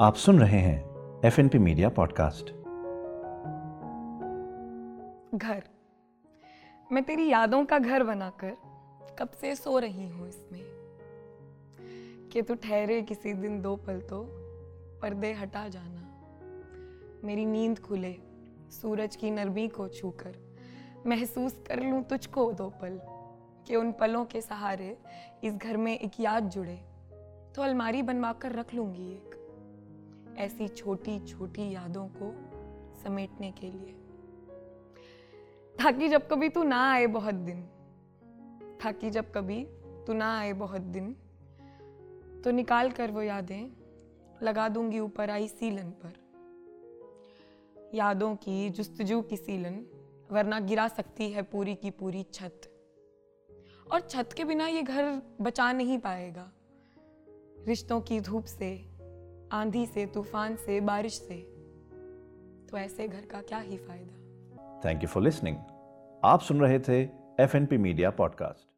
आप सुन रहे हैं F N P media podcast घर। मैं तेरी यादों का घर बनाकर कब से सो रही हूँ इसमें? कि तू ठहरे किसी दिन दो पल तो पर्दे हटा जाना। मेरी नींद खुले, सूरज की नरमी को छूकर। महसूस कर लूँ तुझको दो पल, कि उन पलों के सहारे इस घर में एक याद जुड़े। तो अलमारी बनवा कर रख लूँगी एक। ऐसी छोटी छोटी यादों को समेटने के लिए। ताकि जब कभी तू ना आए बहुत दिन, ताकि जब कभी तू ना आए बहुत दिन तो निकाल कर वो यादें लगा दूँगी ऊपर आई सीलन पर। यादों की जुस्तजू की सीलन, वरना गिरा सकती है पूरी की पूरी छत। और छत के बिना ये घर बचा नहीं पाएगा। रिश्तों की धूप से आंधी से, तूफ़ान से, बारिश से। तो ऐसे घर का क्या ही फ़ायदा? थैंक यू फॉर लिसनिंग आप सुन रहे थे F N P media podcast